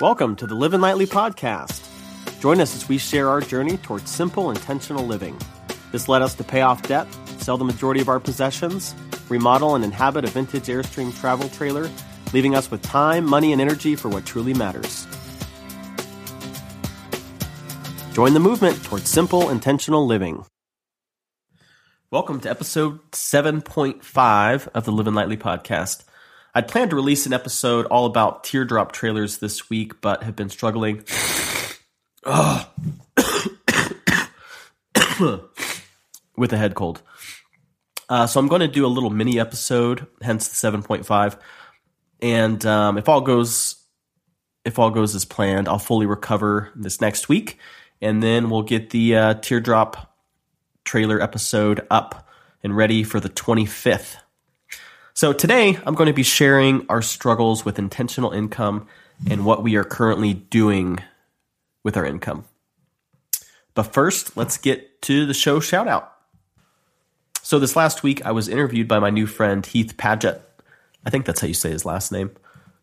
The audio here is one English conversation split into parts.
Welcome to the Living Lightly podcast. Join us as we share our journey towards simple, intentional living. This led us to pay off debt, sell the majority of our possessions, remodel and inhabit a vintage Airstream travel trailer, leaving us with time, money, and energy for what truly matters. Join the movement towards simple, intentional living. Welcome to episode 7.5 of the Living Lightly podcast. I'd planned to release an episode all about teardrop trailers this week, but have been struggling. with a head cold. Uh, so I'm going to do a little mini episode, hence the 7.5. And um, if all goes if all goes as planned, I'll fully recover this next week, and then we'll get the uh, teardrop trailer episode up and ready for the 25th. So today I'm going to be sharing our struggles with intentional income and what we are currently doing with our income. But first, let's get to the show shout out. So this last week I was interviewed by my new friend Heath Padgett. I think that's how you say his last name.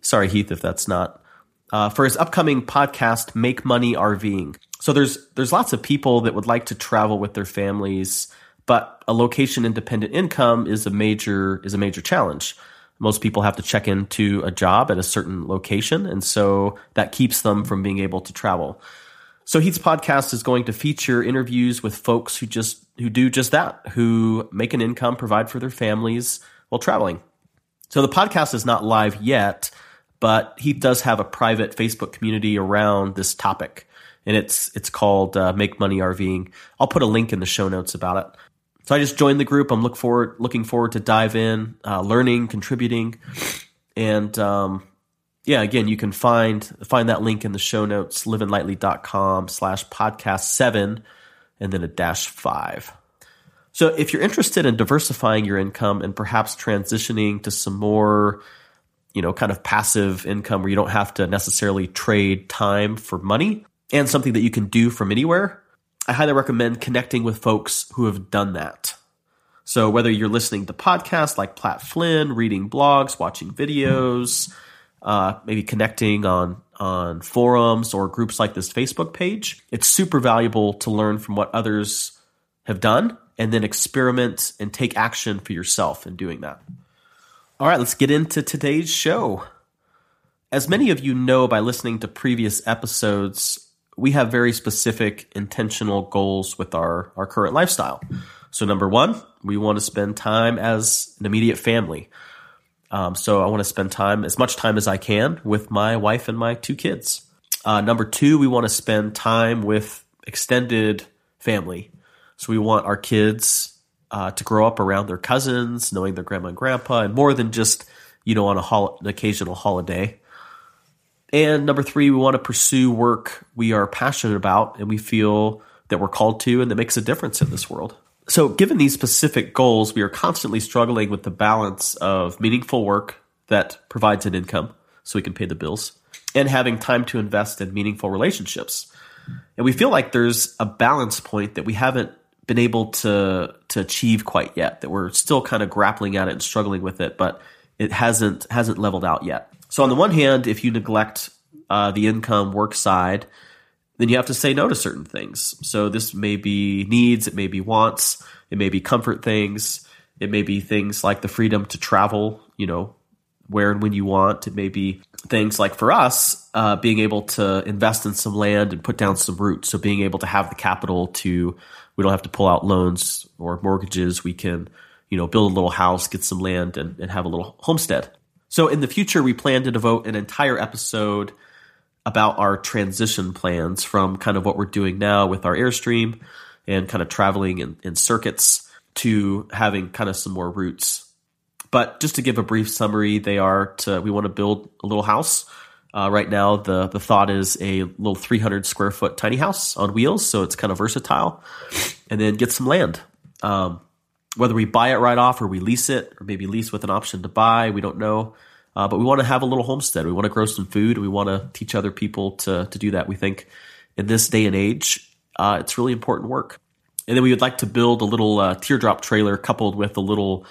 Sorry, Heath, if that's not. Uh, for his upcoming podcast, Make Money RVing. So there's there's lots of people that would like to travel with their families, but a location independent income is a major is a major challenge. Most people have to check into a job at a certain location, and so that keeps them from being able to travel. So Heath's podcast is going to feature interviews with folks who just who do just that, who make an income, provide for their families while traveling. So the podcast is not live yet, but Heath does have a private Facebook community around this topic and it's it's called uh, Make Money RVing. I'll put a link in the show notes about it. So I just joined the group. I'm look forward looking forward to dive in, uh, learning, contributing, and um, yeah, again, you can find find that link in the show notes, livinglightly.com slash podcast seven, and then a dash five. So if you're interested in diversifying your income and perhaps transitioning to some more, you know, kind of passive income where you don't have to necessarily trade time for money, and something that you can do from anywhere, I highly recommend connecting with folks who have done that. So whether you're listening to podcasts like Pat Flynn, reading blogs, watching videos, uh, maybe connecting on on forums or groups like this Facebook page, it's super valuable to learn from what others have done and then experiment and take action for yourself in doing that. All right, let's get into today's show. As many of you know by listening to previous episodes, we have very specific intentional goals with our, our current lifestyle. So, number one, we want to spend time as an immediate family. Um, so, I want to spend time, as much time as I can, with my wife and my two kids. Uh, number two, we want to spend time with extended family. So, we want our kids uh, to grow up around their cousins, knowing their grandma and grandpa, and more than just, you know, on a hol- an occasional holiday. And number three, we want to pursue work we are passionate about and we feel that we're called to and that makes a difference in this world. So, given these specific goals, we are constantly struggling with the balance of meaningful work that provides an income so we can pay the bills and having time to invest in meaningful relationships. And we feel like there's a balance point that we haven't been able to to achieve quite yet that we're still kind of grappling at it and struggling with it but it hasn't hasn't leveled out yet so on the one hand, if you neglect uh, the income work side, then you have to say no to certain things. So this may be needs, it may be wants, it may be comfort things, it may be things like the freedom to travel, you know, where and when you want. It may be things like for us, uh, being able to invest in some land and put down some roots. So being able to have the capital to, we don't have to pull out loans or mortgages. We can, you know, build a little house, get some land, and, and have a little homestead. So in the future, we plan to devote an entire episode about our transition plans from kind of what we're doing now with our Airstream and kind of traveling in, in circuits to having kind of some more roots. But just to give a brief summary, they are to we want to build a little house. Uh, right now, the the thought is a little 300 square foot tiny house on wheels, so it's kind of versatile, and then get some land. Um, whether we buy it right off or we lease it, or maybe lease with an option to buy, we don't know. Uh, but we want to have a little homestead. We want to grow some food. We want to teach other people to to do that. We think in this day and age, uh, it's really important work. And then we would like to build a little uh, teardrop trailer coupled with a little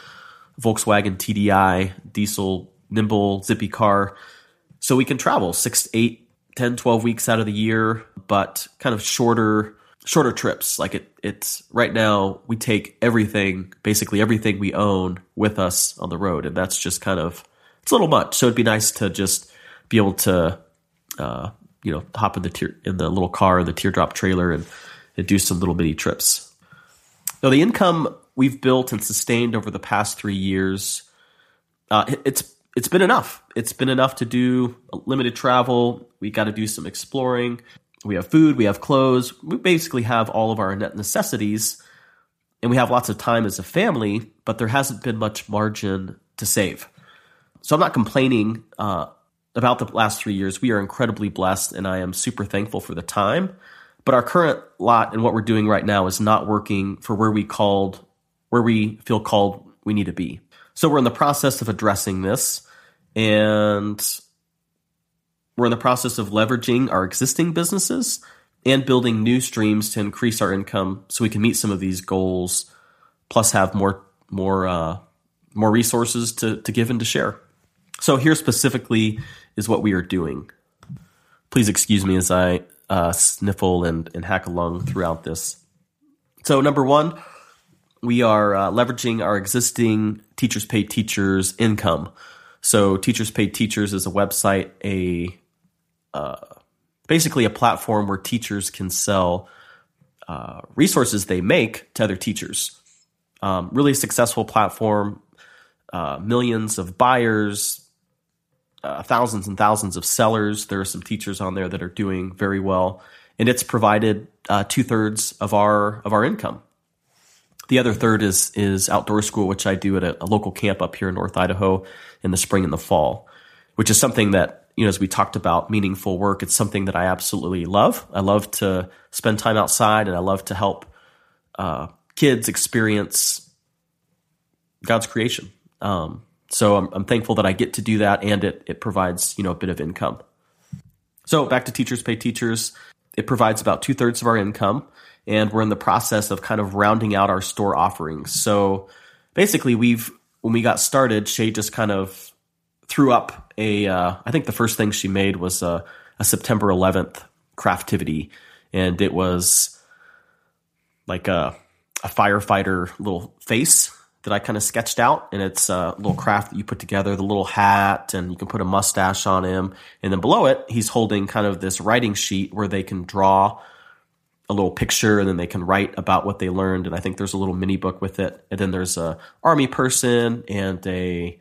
Volkswagen TDI diesel nimble zippy car, so we can travel six eight 10, 12 weeks out of the year, but kind of shorter shorter trips. Like it it's right now we take everything, basically everything we own with us on the road. And that's just kind of it's a little much. So it'd be nice to just be able to uh, you know, hop in the tear in the little car, the teardrop trailer and, and do some little bitty trips. Now the income we've built and sustained over the past three years, uh, it, it's it's been enough. It's been enough to do limited travel. We got to do some exploring. We have food, we have clothes. We basically have all of our net necessities, and we have lots of time as a family. But there hasn't been much margin to save. So I'm not complaining uh, about the last three years. We are incredibly blessed, and I am super thankful for the time. But our current lot and what we're doing right now is not working for where we called, where we feel called we need to be. So we're in the process of addressing this, and we're in the process of leveraging our existing businesses and building new streams to increase our income so we can meet some of these goals, plus have more more uh, more resources to to give and to share. So here specifically is what we are doing. Please excuse me as I uh, sniffle and, and hack along throughout this. So number one, we are uh, leveraging our existing Teachers Pay Teachers income. So Teachers Pay Teachers is a website, a basically a platform where teachers can sell uh, resources they make to other teachers. Um, really successful platform, uh, millions of buyers, uh, thousands and thousands of sellers. There are some teachers on there that are doing very well, and it's provided uh, two thirds of our of our income. The other third is is outdoor school, which I do at a, a, local camp up here in North Idaho in the spring and the fall, which is something that you know as we talked about meaningful work. It's something that I absolutely love. I love to spend time outside, and I love to help uh, kids experience God's creation. Um, so I'm, I'm thankful that I get to do that and it, it provides, you know, a bit of income. So back to Teachers Pay Teachers. It provides about two thirds of our income and we're in the process of kind of rounding out our store offerings. So basically we've, when we got started, Shay just kind of threw up a. Uh, I think the first thing she made was a, a September 11th craftivity and it was like a, a firefighter little face that I kind of sketched out, and it's a little craft that you put together, the little hat, and you can put a mustache on him. And then below it, he's holding kind of this writing sheet where they can draw a little picture and then they can write about what they learned. And I think there's a little mini book with it. And then there's a army person and a,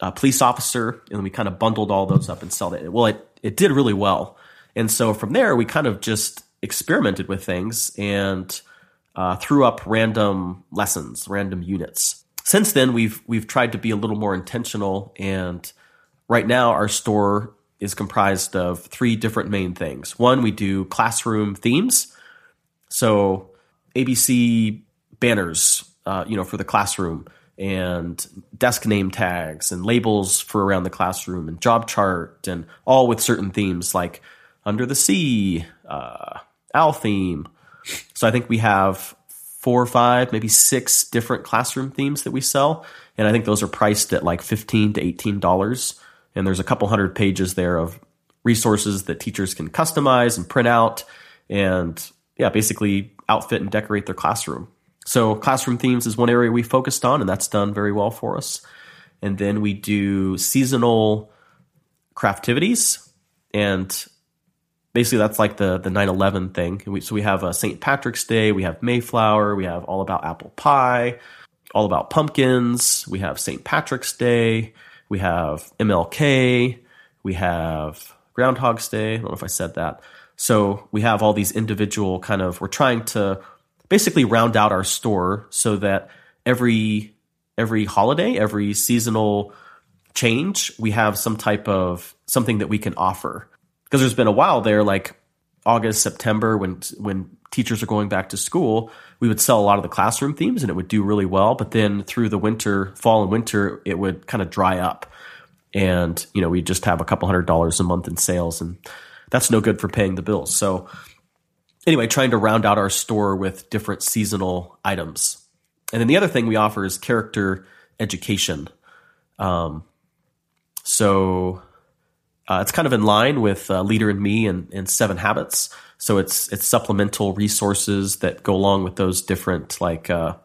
a police officer, and we kind of bundled all those up and sold it. Well, it it did really well, and so from there we kind of just experimented with things and uh, threw up random lessons, random units since then we've we've tried to be a little more intentional and right now our store is comprised of three different main things. One, we do classroom themes. So ABC banners, uh, you know, for the classroom and desk name tags and labels for around the classroom and job chart and all with certain themes like under the sea, uh, owl theme. So I think we have four or five, maybe six different classroom themes that we sell. And I think those are priced at like 15 to $18. And there's a couple hundred pages there of resources that teachers can customize and print out and yeah, basically outfit and decorate their classroom. So classroom themes is one area we focused on and that's done very well for us. And then we do seasonal craftivities and basically that's like the the 9/11 thing. We, so we have a St. Patrick's Day, we have Mayflower, we have all about apple pie, all about pumpkins. We have St. Patrick's Day, we have MLK, we have Groundhog's Day. I don't know if I said that. So we have all these individual kind of. We're trying to basically round out our store so that every every holiday, every seasonal change, we have some type of something that we can offer because there's been a while there, like August, September, when when teachers are going back to school, we would sell a lot of the classroom themes and it would do really well. But then through the winter, fall and winter, it would kind of dry up, and you know we just have a couple hundred dollars a month in sales, and that's no good for paying the bills. So anyway, trying to round out our store with different seasonal items, and then the other thing we offer is character education. Um, so uh, it's kind of in line with uh, Leader in Me and, and Seven Habits. So it's it's supplemental resources that go along with those different like uh,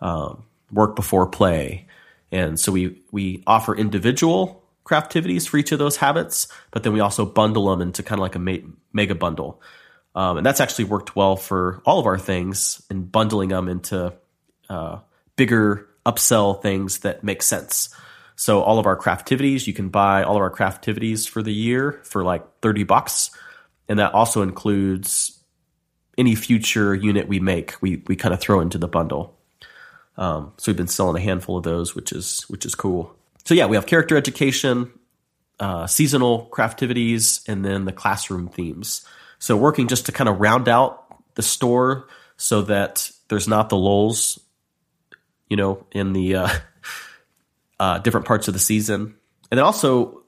um, work before play, and so we we offer individual craftivities for each of those habits, but then we also bundle them into kind of like a ma- mega bundle, um, and that's actually worked well for all of our things and bundling them into uh, bigger upsell things that make sense. So all of our craftivities, you can buy all of our craftivities for the year for like 30 bucks. And that also includes any future unit we make, we, we kind of throw into the bundle. Um, so we've been selling a handful of those, which is, which is cool. So yeah, we have character education, uh, seasonal craftivities, and then the classroom themes. So working just to kind of round out the store so that there's not the lulls, you know, in the, uh, uh, different parts of the season, and then also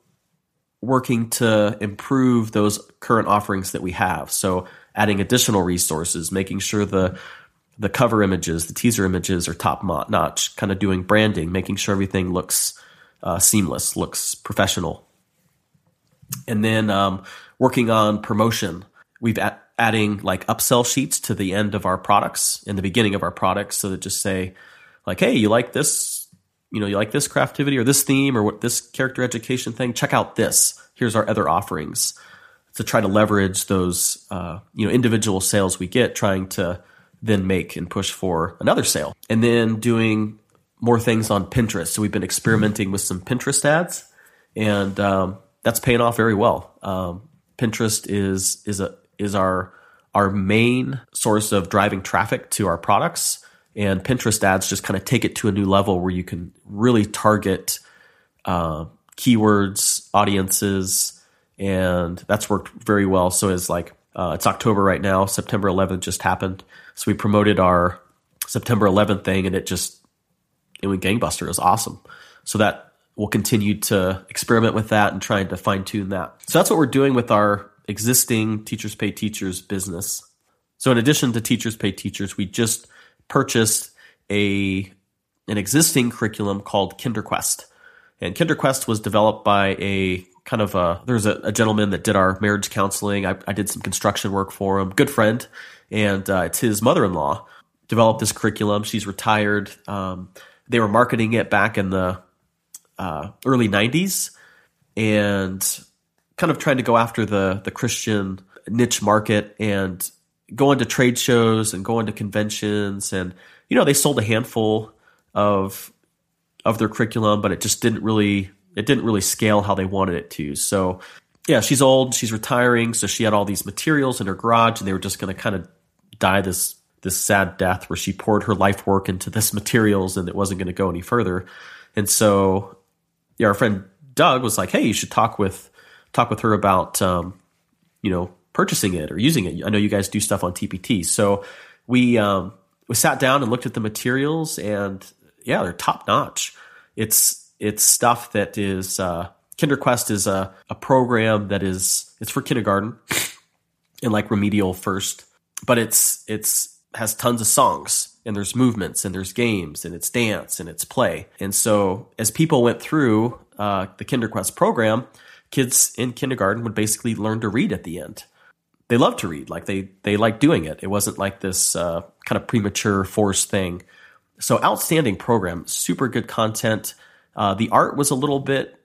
working to improve those current offerings that we have. So adding additional resources, making sure the the cover images, the teaser images are top notch, kind of doing branding, making sure everything looks uh, seamless, looks professional. And then um, working on promotion. We've at, adding like upsell sheets to the end of our products, in the beginning of our products, so that just say, like, hey, you like this you know, you like this craftivity or this theme or what this character education thing, check out this. Here's our other offerings to try to leverage those, uh, you know, individual sales we get, trying to then make and push for another sale. And then doing more things on Pinterest. So we've been experimenting with some Pinterest ads, and um, that's paying off very well. Um, Pinterest is is a is our our main source of driving traffic to our products and Pinterest ads just kind of take it to a new level where you can really target uh, keywords, audiences, and that's worked very well. So it's like uh, it's October right now. September 11th just happened, so we promoted our September 11th thing, and it just it went gangbuster. It was awesome. So that we'll continue to experiment with that and trying to fine tune that. So that's what we're doing with our existing Teachers Pay Teachers business. So in addition to Teachers Pay Teachers, we just purchased a an existing curriculum called KinderQuest. And KinderQuest was developed by a kind of a there's a, a gentleman that did our marriage counseling. I, I, did some construction work for him, good friend, and uh, it's his mother-in-law developed this curriculum. She's retired. Um, they were marketing it back in the uh, early '90s, and kind of trying to go after the the Christian niche market and going to trade shows and going to conventions and you know they sold a handful of of their curriculum but it just didn't really it didn't really scale how they wanted it to. So yeah she's old she's retiring so she had all these materials in her garage and they were just going to kind of die this this sad death where she poured her life work into this materials and it wasn't going to go any further. And so yeah our friend doug was like hey you should talk with talk with her about um, you know purchasing it or using it. I know you guys do stuff on TPT. So we um, we sat down and looked at the materials, and yeah, they're top notch. It's it's stuff that is uh, KinderQuest is a, a program that is it's for kindergarten and like remedial first, but it's it's has tons of songs and there's movements and there's games and it's dance and it's play. And so as people went through uh, the KinderQuest program, kids in kindergarten would basically learn to read at the end they love to read. Like they they like doing it. It wasn't like this uh, kind of premature forced thing. So outstanding program, super good content. Uh, the art was a little bit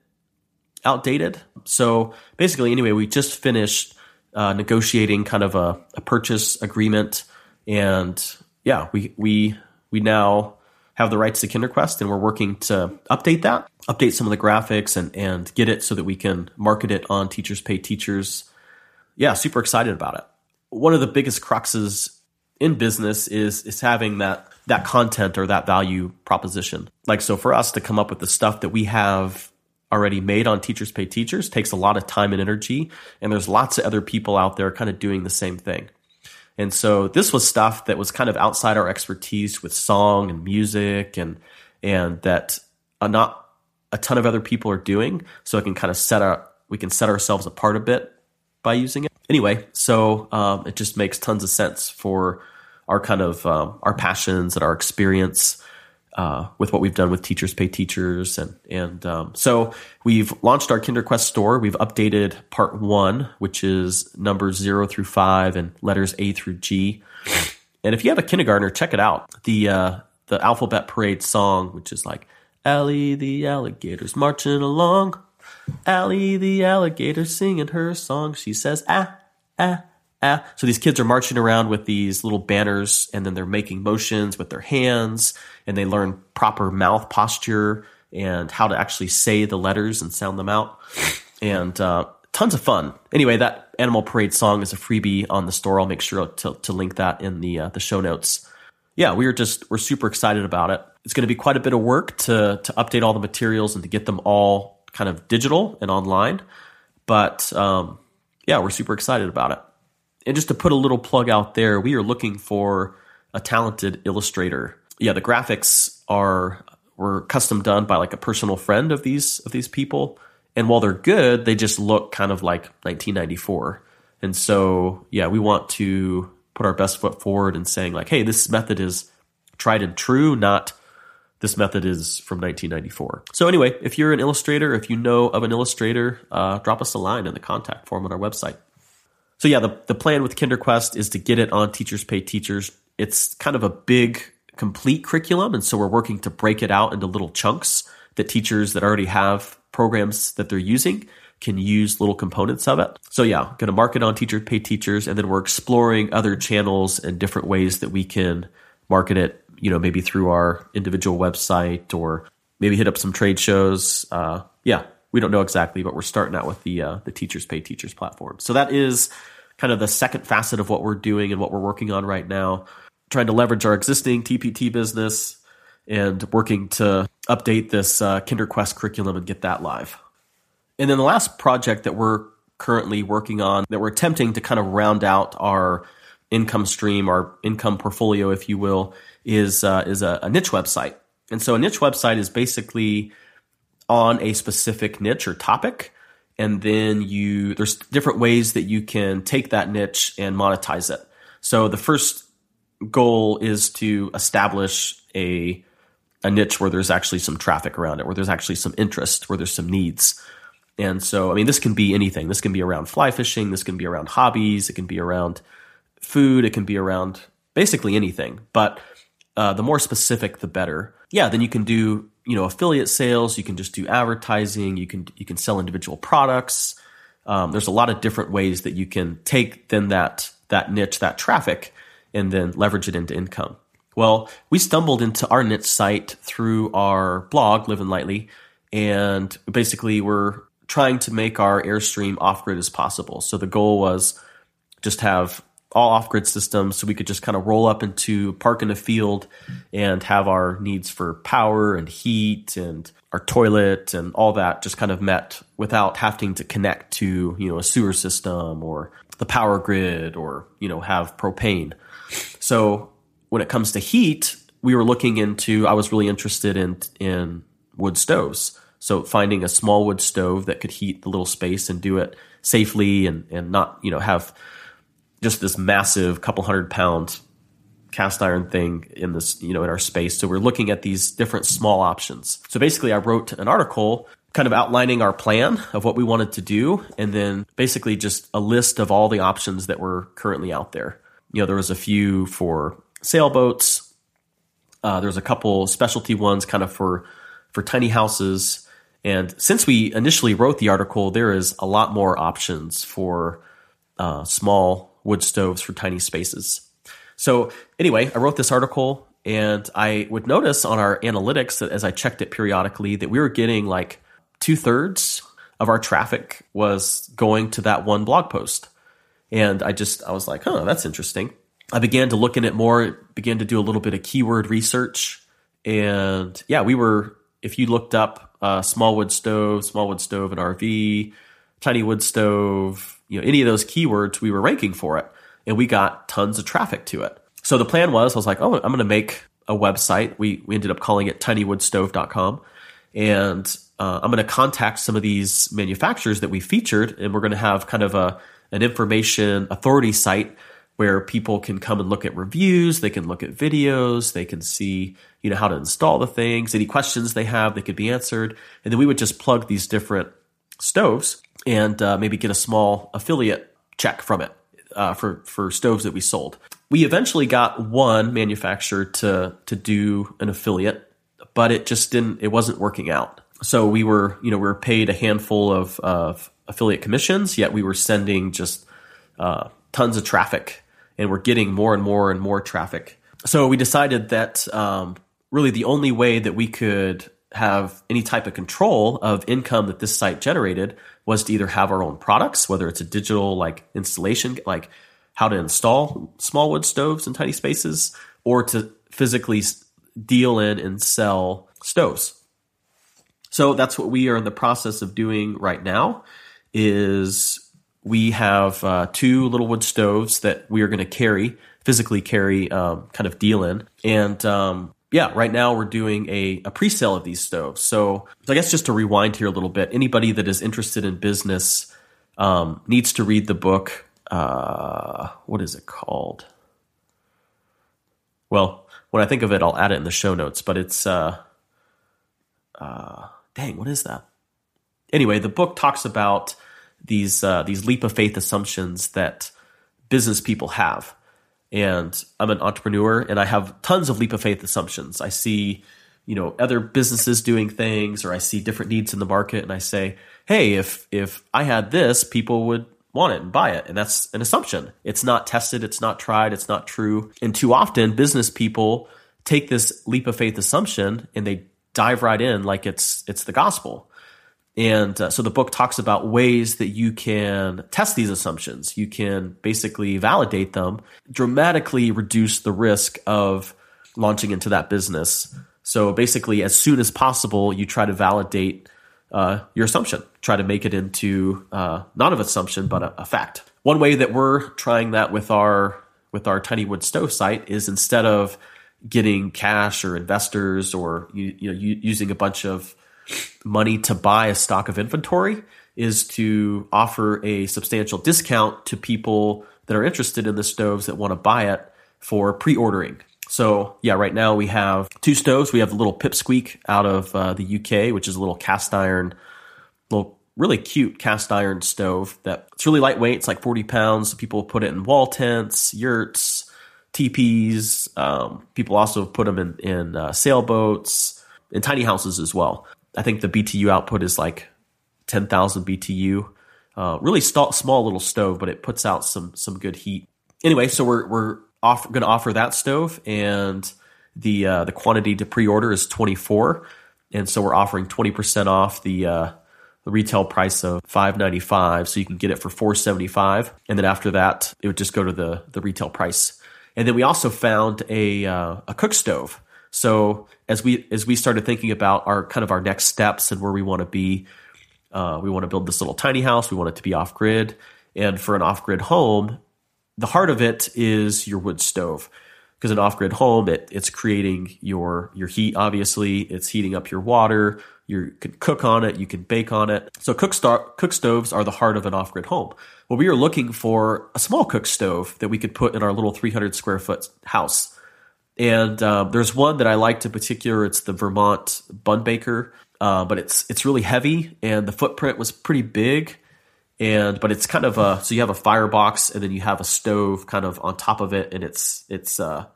outdated. So basically, anyway, we just finished uh, negotiating kind of a, a, purchase agreement, and yeah, we we we now have the rights to KinderQuest, and we're working to update that, update some of the graphics, and and get it so that we can market it on Teachers Pay Teachers yeah, super excited about it. One of the biggest cruxes in business is is having that that content or that value proposition. Like so for us to come up with the stuff that we have already made on Teachers Pay Teachers takes a lot of time and energy and there's lots of other people out there kind of doing the same thing. And so this was stuff that was kind of outside our expertise with song and music and and that uh, not a ton of other people are doing. So it can kind of set our we can set ourselves apart a bit by using it. Anyway, so um, it just makes tons of sense for our kind of um, our passions and our experience uh, with what we've done with Teachers Pay Teachers. And, and um, so we've launched our KinderQuest store. We've updated part one, which is numbers zero through five and letters A through G. And if you have a kindergartner, check it out. The, uh, the Alphabet Parade song, which is like, Allie the alligator's marching along. Allie the alligator singing her song. She says, ah, ah, ah. So these kids are marching around with these little banners and then they're making motions with their hands and they learn proper mouth posture and how to actually say the letters and sound them out. And uh, tons of fun. Anyway, that Animal Parade song is a freebie on the store. I'll make sure to, to link that in the uh, the show notes. Yeah, we are just we're super excited about it. It's going to be quite a bit of work to to update all the materials and to get them all kind of digital and online. But um, yeah, we're super excited about it. And just to put a little plug out there, we are looking for a talented illustrator yeah, the graphics are were custom done by like a personal friend of these of these people, and while they're good, they just look kind of like 1994. And so, yeah, we want to put our best foot forward and saying like, hey, this method is tried and true, not this method is from 1994. So anyway, if you're an illustrator, if you know of an illustrator, uh, drop us a line in the contact form on our website. So yeah, the, the plan with KinderQuest is to get it on Teachers Pay Teachers. It's kind of a big complete curriculum. And so we're working to break it out into little chunks that teachers that already have programs that they're using can use little components of it. So yeah, going to market on teacher pay teachers and then we're exploring other channels and different ways that we can market it, you know, maybe through our individual website or maybe hit up some trade shows. Uh, yeah, we don't know exactly, but we're starting out with the uh, the teachers pay teachers platform. So that is kind of the second facet of what we're doing and what we're working on right now trying to leverage our existing TPT business and working to update this uh, KinderQuest curriculum and get that live. And then the last project that we're currently working on that we're attempting to kind of round out our income stream, our income portfolio, if you will, is uh, is a, a niche website. And so a niche website is basically on a specific niche or topic, and then you there's different ways that you can take that niche and monetize it. So the first goal is to establish a a niche where there's actually some traffic around it, where there's actually some interest, where there's some needs. And so, I mean, this can be anything. This can be around fly fishing. This can be around hobbies. It can be around food. It can be around basically anything. But uh, the more specific, the better. Yeah, then you can do you know affiliate sales. You can just do advertising. You can you can sell individual products. Um, there's a lot of different ways that you can take then that that niche, that traffic, and then leverage it into income. Well, we stumbled into our niche site through our blog, Living Lightly, and basically we're trying to make our Airstream off grid as possible. So the goal was just have all off grid systems so we could just kind of roll up into park in a field and have our needs for power and heat and our toilet and all that just kind of met without having to connect to, you know, a sewer system or the power grid or, you know, have propane. So when it comes to heat, we were looking into. I was really interested in in wood stoves. So finding a small wood stove that could heat the little space and do it safely and and not you know have just this massive couple hundred pound cast iron thing in this you know in our space. So we're looking at these different small options. So basically, I wrote an article kind of outlining our plan of what we wanted to do and then basically just a list of all the options that were currently out there you know, there was a few for sailboats. Uh, there was a couple specialty ones kind of for for tiny houses. And since we initially wrote the article, there is a lot more options for uh, small wood stoves for tiny spaces. So anyway, I wrote this article, and I would notice on our analytics that as I checked it periodically, that we were getting like two thirds of our traffic was going to that one blog post. And I just, I was like, huh, that's interesting. I began to look in it more, began to do a little bit of keyword research. And yeah, we were, if you looked up uh, small wood stove, small wood stove and RV, tiny wood stove, you know, any of those keywords, we were ranking for it. And we got tons of traffic to it. So the plan was, I was like, oh, I'm going to make a website. We, we ended up calling it tinywoodstove.com. And uh, I'm going to contact some of these manufacturers that we featured, and we're going to have kind of a an information authority site where people can come and look at reviews, they can look at videos, they can see, you know, how to install the things, any questions they have, they could be answered. And then we would just plug these different stoves and uh, maybe get a small affiliate check from it uh, for, for stoves that we sold. We eventually got one manufacturer to, to do an affiliate, but it just didn't, it wasn't working out. So we were, you know, we were paid a handful of, of affiliate commissions, yet we were sending just uh, tons of traffic and we're getting more and more and more traffic. So we decided that um, really the only way that we could have any type of control of income that this site generated was to either have our own products, whether it's a digital like installation, like how to install small wood stoves in tiny spaces, or to physically deal in and sell stoves. So that's what we are in the process of doing right now. Is we have uh, two little wood stoves that we are going to carry, physically carry, um, kind of deal in. And um, yeah, right now we're doing a, a pre sale of these stoves. So, I guess just to rewind here a little bit, anybody that is interested in business um, needs to read the book. Uh, what is it called? Well, when I think of it, I'll add it in the show notes, but it's, uh, uh, dang, what is that? Anyway, the book talks about these uh, these leap of faith assumptions that business people have. And I'm an entrepreneur, and I have tons of leap of faith assumptions. I see, you know, other businesses doing things, or I see different needs in the market, and I say, hey, if if I had this, people would want it and buy it. And that's an assumption. It's not tested, it's not tried, it's not true. And too often, business people take this leap of faith assumption and they dive right in like it's it's the gospel. And uh, so the book talks about ways that you can test these assumptions. You can basically validate them, dramatically reduce the risk of launching into that business. So basically, as soon as possible, you try to validate uh, your assumption, try to make it into uh, not an assumption, but a, a fact. One way that we're trying that with our with our tiny wood stove site is instead of getting cash or investors or you, you know using a bunch of money to buy a stock of inventory is to offer a substantial discount to people that are interested in the stoves that want to buy it for pre-ordering. So yeah, right now we have two stoves. We have the little Pipsqueak out of uh, the UK, which is a little cast iron, little really cute cast iron stove that it's really lightweight. It's like 40 pounds. People put it in wall tents, yurts, teepees. Um, people also put them in, in uh, sailboats, in tiny houses as well. I think the BTU output is like 10,000 BTU. Uh, really st- small little stove, but it puts out some some good heat. Anyway, so we're we're off, going to offer that stove, and the uh, the quantity to pre-order is 24, and so we're offering 20% off the uh, the retail price of 595 so you can get it for 475 and then after that it would just go to the the retail price and then we also found a uh, a cook stove so as we as we started thinking about our kind of our next steps and where we want to be, uh, we want to build this little tiny house. We want it to be off grid, and for an off grid home, the heart of it is your wood stove. Because an off grid home, it, it's creating your your heat. Obviously, it's heating up your water. You can cook on it. You can bake on it. So cook star, cook stoves are the heart of an off grid home. Well, we are looking for a small cook stove that we could put in our little 300 square foot house. And uh, there's one that I liked in particular. It's the Vermont Bun Baker, uh, but it's it's really heavy and the footprint was pretty big. And but it's kind of a so you have a firebox and then you have a stove kind of on top of it, and it's it's uh,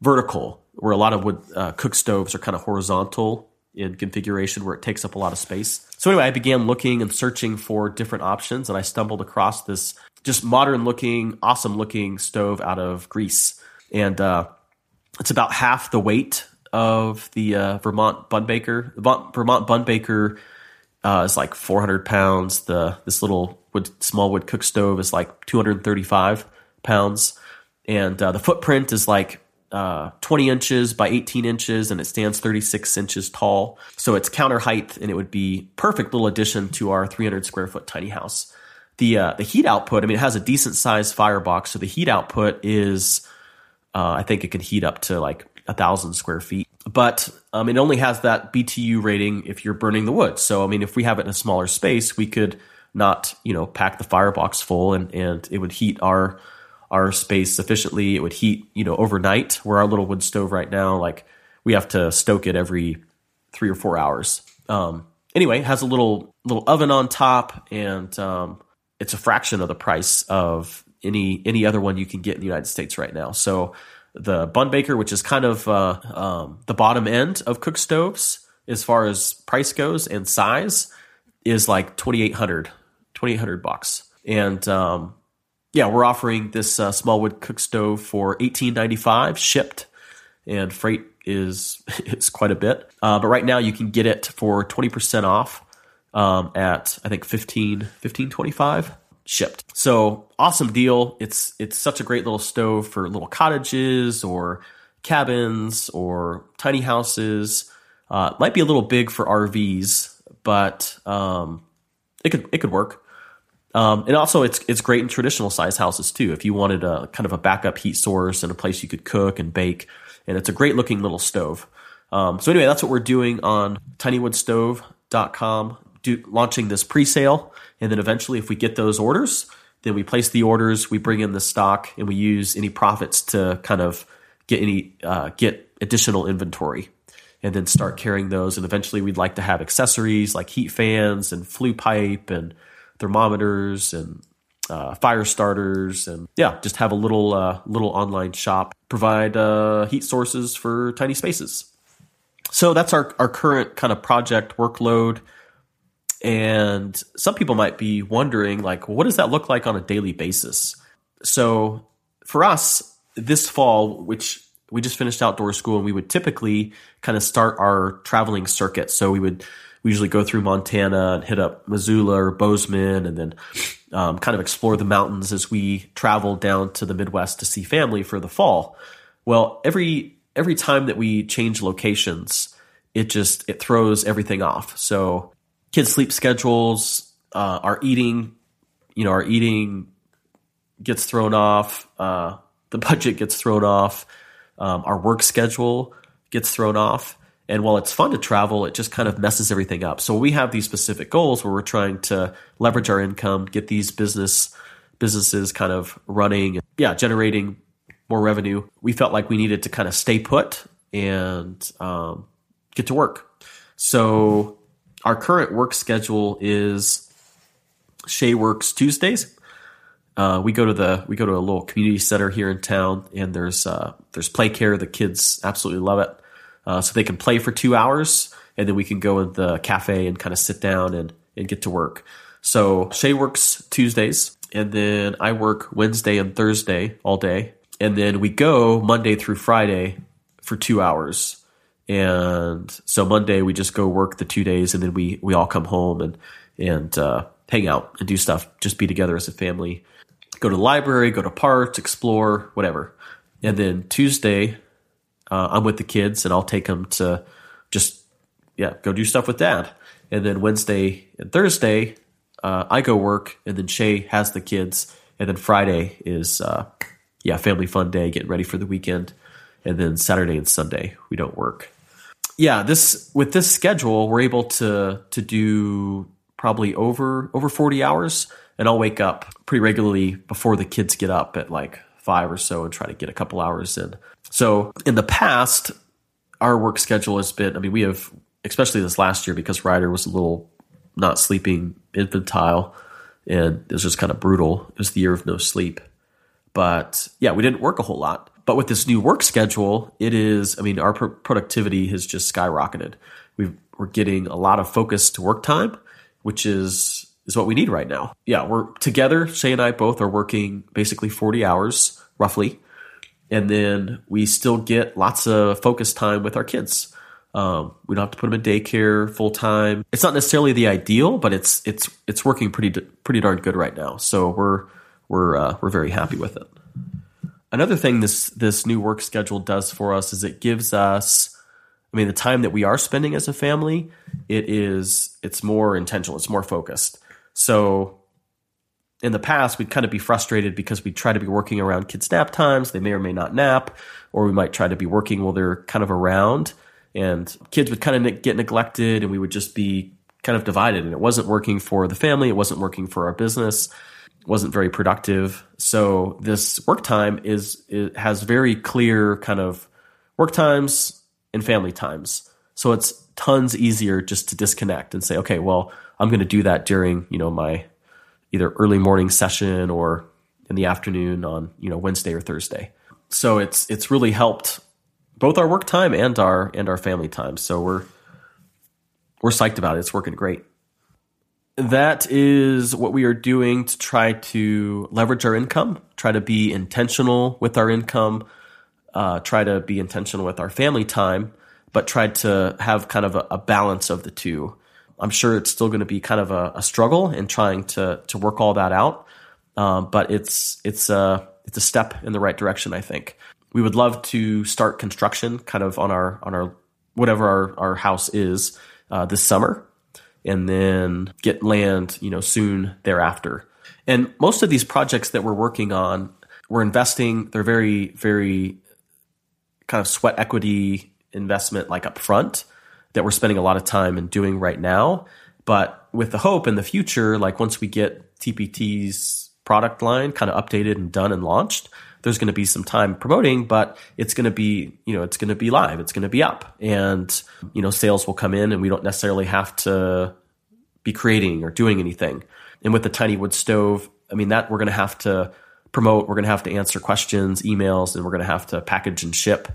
vertical. Where a lot of wood uh, cook stoves are kind of horizontal in configuration, where it takes up a lot of space. So anyway, I began looking and searching for different options, and I stumbled across this just modern looking, awesome looking stove out of Greece, and uh, it's about half the weight of the uh, Vermont Bun Baker. The Vermont Bun Baker uh, is like 400 pounds. The this little wood small wood cook stove is like 235 pounds, and uh, the footprint is like uh, 20 inches by 18 inches, and it stands 36 inches tall. So it's counter height, and it would be perfect little addition to our 300 square foot tiny house. The uh, the heat output, I mean, it has a decent sized firebox, so the heat output is uh, I think it can heat up to like a thousand square feet, but um, it only has that BTU rating if you're burning the wood. So I mean, if we have it in a smaller space, we could not you know pack the firebox full and and it would heat our our space sufficiently. It would heat, you know, overnight. Where our little wood stove right now, like we have to stoke it every three or four hours. Um, anyway, has a little little oven on top, and um, it's a fraction of the price of any any other one you can get in the United States right now. So the Bun Baker, which is kind of uh, um, the bottom end of cook stoves as far as price goes and size, is like 2800 2800 bucks. And um, yeah, we're offering this uh, small wood cook stove for 1895 shipped, and freight is is quite a bit. Uh, but right now you can get it for 20% off um, at I think 15 1525 shipped. So awesome deal. It's it's such a great little stove for little cottages or cabins or tiny houses. Uh, might be a little big for RVs, but um, it could it could work. Um, and also, it's it's great in traditional size houses too. If you wanted a kind of a backup heat source and a place you could cook and bake, and it's a great looking little stove. Um, so anyway, that's what we're doing on tinywoodstove.com, do, launching this pre-sale, and then eventually, if we get those orders, then we place the orders, we bring in the stock, and we use any profits to kind of get any uh, get additional inventory and then start carrying those. And eventually, we'd like to have accessories like heat fans and flue pipe and thermometers and uh, fire starters, and yeah, just have a little uh, little online shop. Provide uh, heat sources for tiny spaces. So that's our our current kind of project workload. And some people might be wondering, like, what does that look like on a daily basis? So for us, this fall, which we just finished outdoor school and we would typically kind of start our traveling circuit. So we would we usually go through Montana and hit up Missoula or Bozeman and then um, kind of explore the mountains as we travel down to the Midwest to see family for the fall. Well, every every time that we change locations, it just it throws everything off. So kids' sleep schedules, uh, our eating, you know, our eating gets thrown off. Uh, the budget gets thrown off um, our work schedule gets thrown off. And while it's fun to travel, it just kind of messes everything up. So we have these specific goals where we're trying to leverage our income, get these business businesses kind of running, yeah, generating more revenue. We felt like we needed to kind of stay put and um, get to work. So our current work schedule is Shay works Tuesdays uh, we go to the we go to a little community center here in town, and there's uh, there's play care. The kids absolutely love it, uh, so they can play for two hours, and then we can go in the cafe and kind of sit down and and get to work. So Shay works Tuesdays, and then I work Wednesday and Thursday all day, and then we go Monday through Friday for two hours. And so Monday we just go work the two days, and then we we all come home and and uh, hang out and do stuff, just be together as a family go to the library, go to parks, explore, whatever. And then Tuesday, uh, I'm with the kids and I'll take them to just, yeah, go do stuff with dad. And then Wednesday and Thursday, uh, I go work and then Shay has the kids. And then Friday is, uh, yeah, family fun day, getting ready for the weekend. And then Saturday and Sunday, we don't work. Yeah, this with this schedule, we're able to to do probably over over 40 hours and I'll wake up pretty regularly before the kids get up at like five or so and try to get a couple hours in. So in the past, our work schedule has been, I mean, we have, especially this last year because Ryder was a little not sleeping infantile and it was just kind of brutal. It was the year of no sleep. But yeah, we didn't work a whole lot. But with this new work schedule, it is, I mean, our productivity has just skyrocketed. we are getting a lot of focused work time, which is is what we need right now. Yeah, we're together. Shay and I both are working basically 40 hours roughly. And then we still get lots of focus time with our kids. Um, we don't have to put them in daycare full time. It's not necessarily the ideal, but it's it's it's working pretty pretty darn good right now. So we're we're uh, we're very happy with it. Another thing this this new work schedule does for us is it gives us I mean the time that we are spending as a family, it is it's more intentional, it's more focused. So in the past, we'd kind of be frustrated because we'd try to be working around kids' nap times. They may or may not nap, or we might try to be working while they're kind of around. And kids would kind of get neglected, and we would just be kind of divided. And it wasn't working for the family, it wasn't working for our business. Wasn't very productive. So this work time is, has very clear kind of work times and family times. So it's tons easier just to disconnect and say, okay, well, I'm going to do that during, you know, my either early morning session or in the afternoon on, you know, Wednesday or Thursday. So it's it's really helped both our work time and our and our family time. So we're we're psyched about it. It's working great. That is what we are doing to try to leverage our income, try to be intentional with our income, uh, try to be intentional with our family time, but try to have kind of a, a balance of the two. I'm sure it's still going to be kind of a, a, struggle in trying to to work all that out, um, but it's it's a it's a step in the right direction. I think we would love to start construction kind of on our on our whatever our, our house is uh, this summer and then get land you know soon thereafter. And most of these projects that we're working on we're investing they're very very kind of sweat equity investment like up front that we're spending a lot of time in doing right now. But with the hope in the future like once we get tpt's product line kind of updated and done and launched there's going to be some time promoting, but it's going to be, you know, it's going to be live. It's going to be up and, you know, sales will come in and we don't necessarily have to be creating or doing anything. And with the tiny wood stove, I mean, that we're going to have to promote, we're going to have to answer questions, emails, and we're going to have to package and ship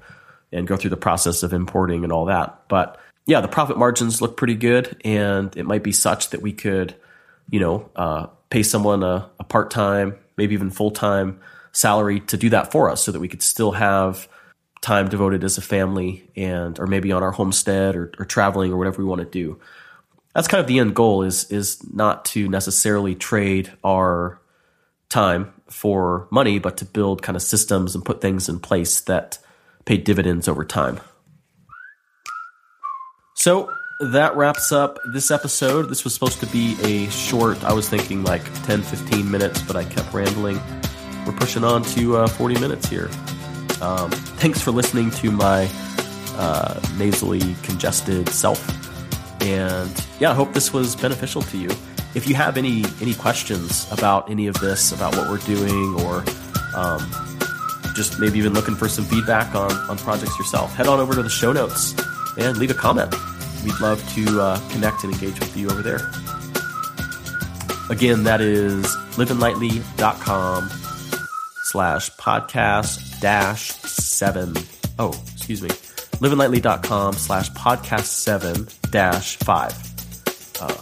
and go through the process of importing and all that. But yeah, the profit margins look pretty good and it might be such that we could, you know, uh, pay someone a, a part time, maybe even full time salary to do that for us so that we could still have time devoted as a family and or maybe on our homestead or, or traveling or whatever we want to do. That's kind of the end goal is is not to necessarily trade our time for money but to build kind of systems and put things in place that pay dividends over time. So that wraps up this episode. This was supposed to be a short i was thinking like 10 15 minutes but i kept rambling we're pushing on to uh, 40 minutes here. Um, thanks for listening to my uh, nasally congested self. And yeah, I hope this was beneficial to you. If you have any any questions about any of this, about what we're doing, or um, just maybe even looking for some feedback on, on projects yourself, head on over to the show notes and leave a comment. We'd love to uh, connect and engage with you over there. Again, that is livinlightly.com slash podcast dash seven. Oh, excuse me. Livinlightly.com slash podcast seven dash five. Uh,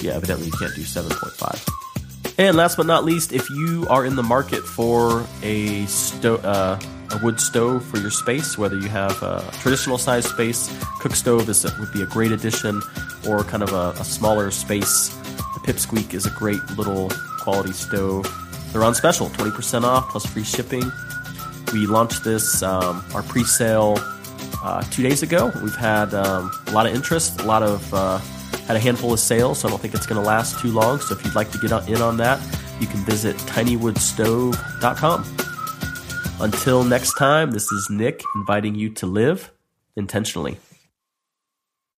yeah, evidently you can't do 7.5. And last but not least, if you are in the market for a sto- uh, a wood stove for your space, whether you have a traditional size space, cook stove is would be a great addition, or kind of a, a smaller space. The Pipsqueak is a great little quality stove they're on special, 20% off plus free shipping. We launched this, um, our pre sale, uh, two days ago. We've had um, a lot of interest, a lot of, uh, had a handful of sales, so I don't think it's going to last too long. So if you'd like to get in on that, you can visit tinywoodstove.com. Until next time, this is Nick inviting you to live intentionally.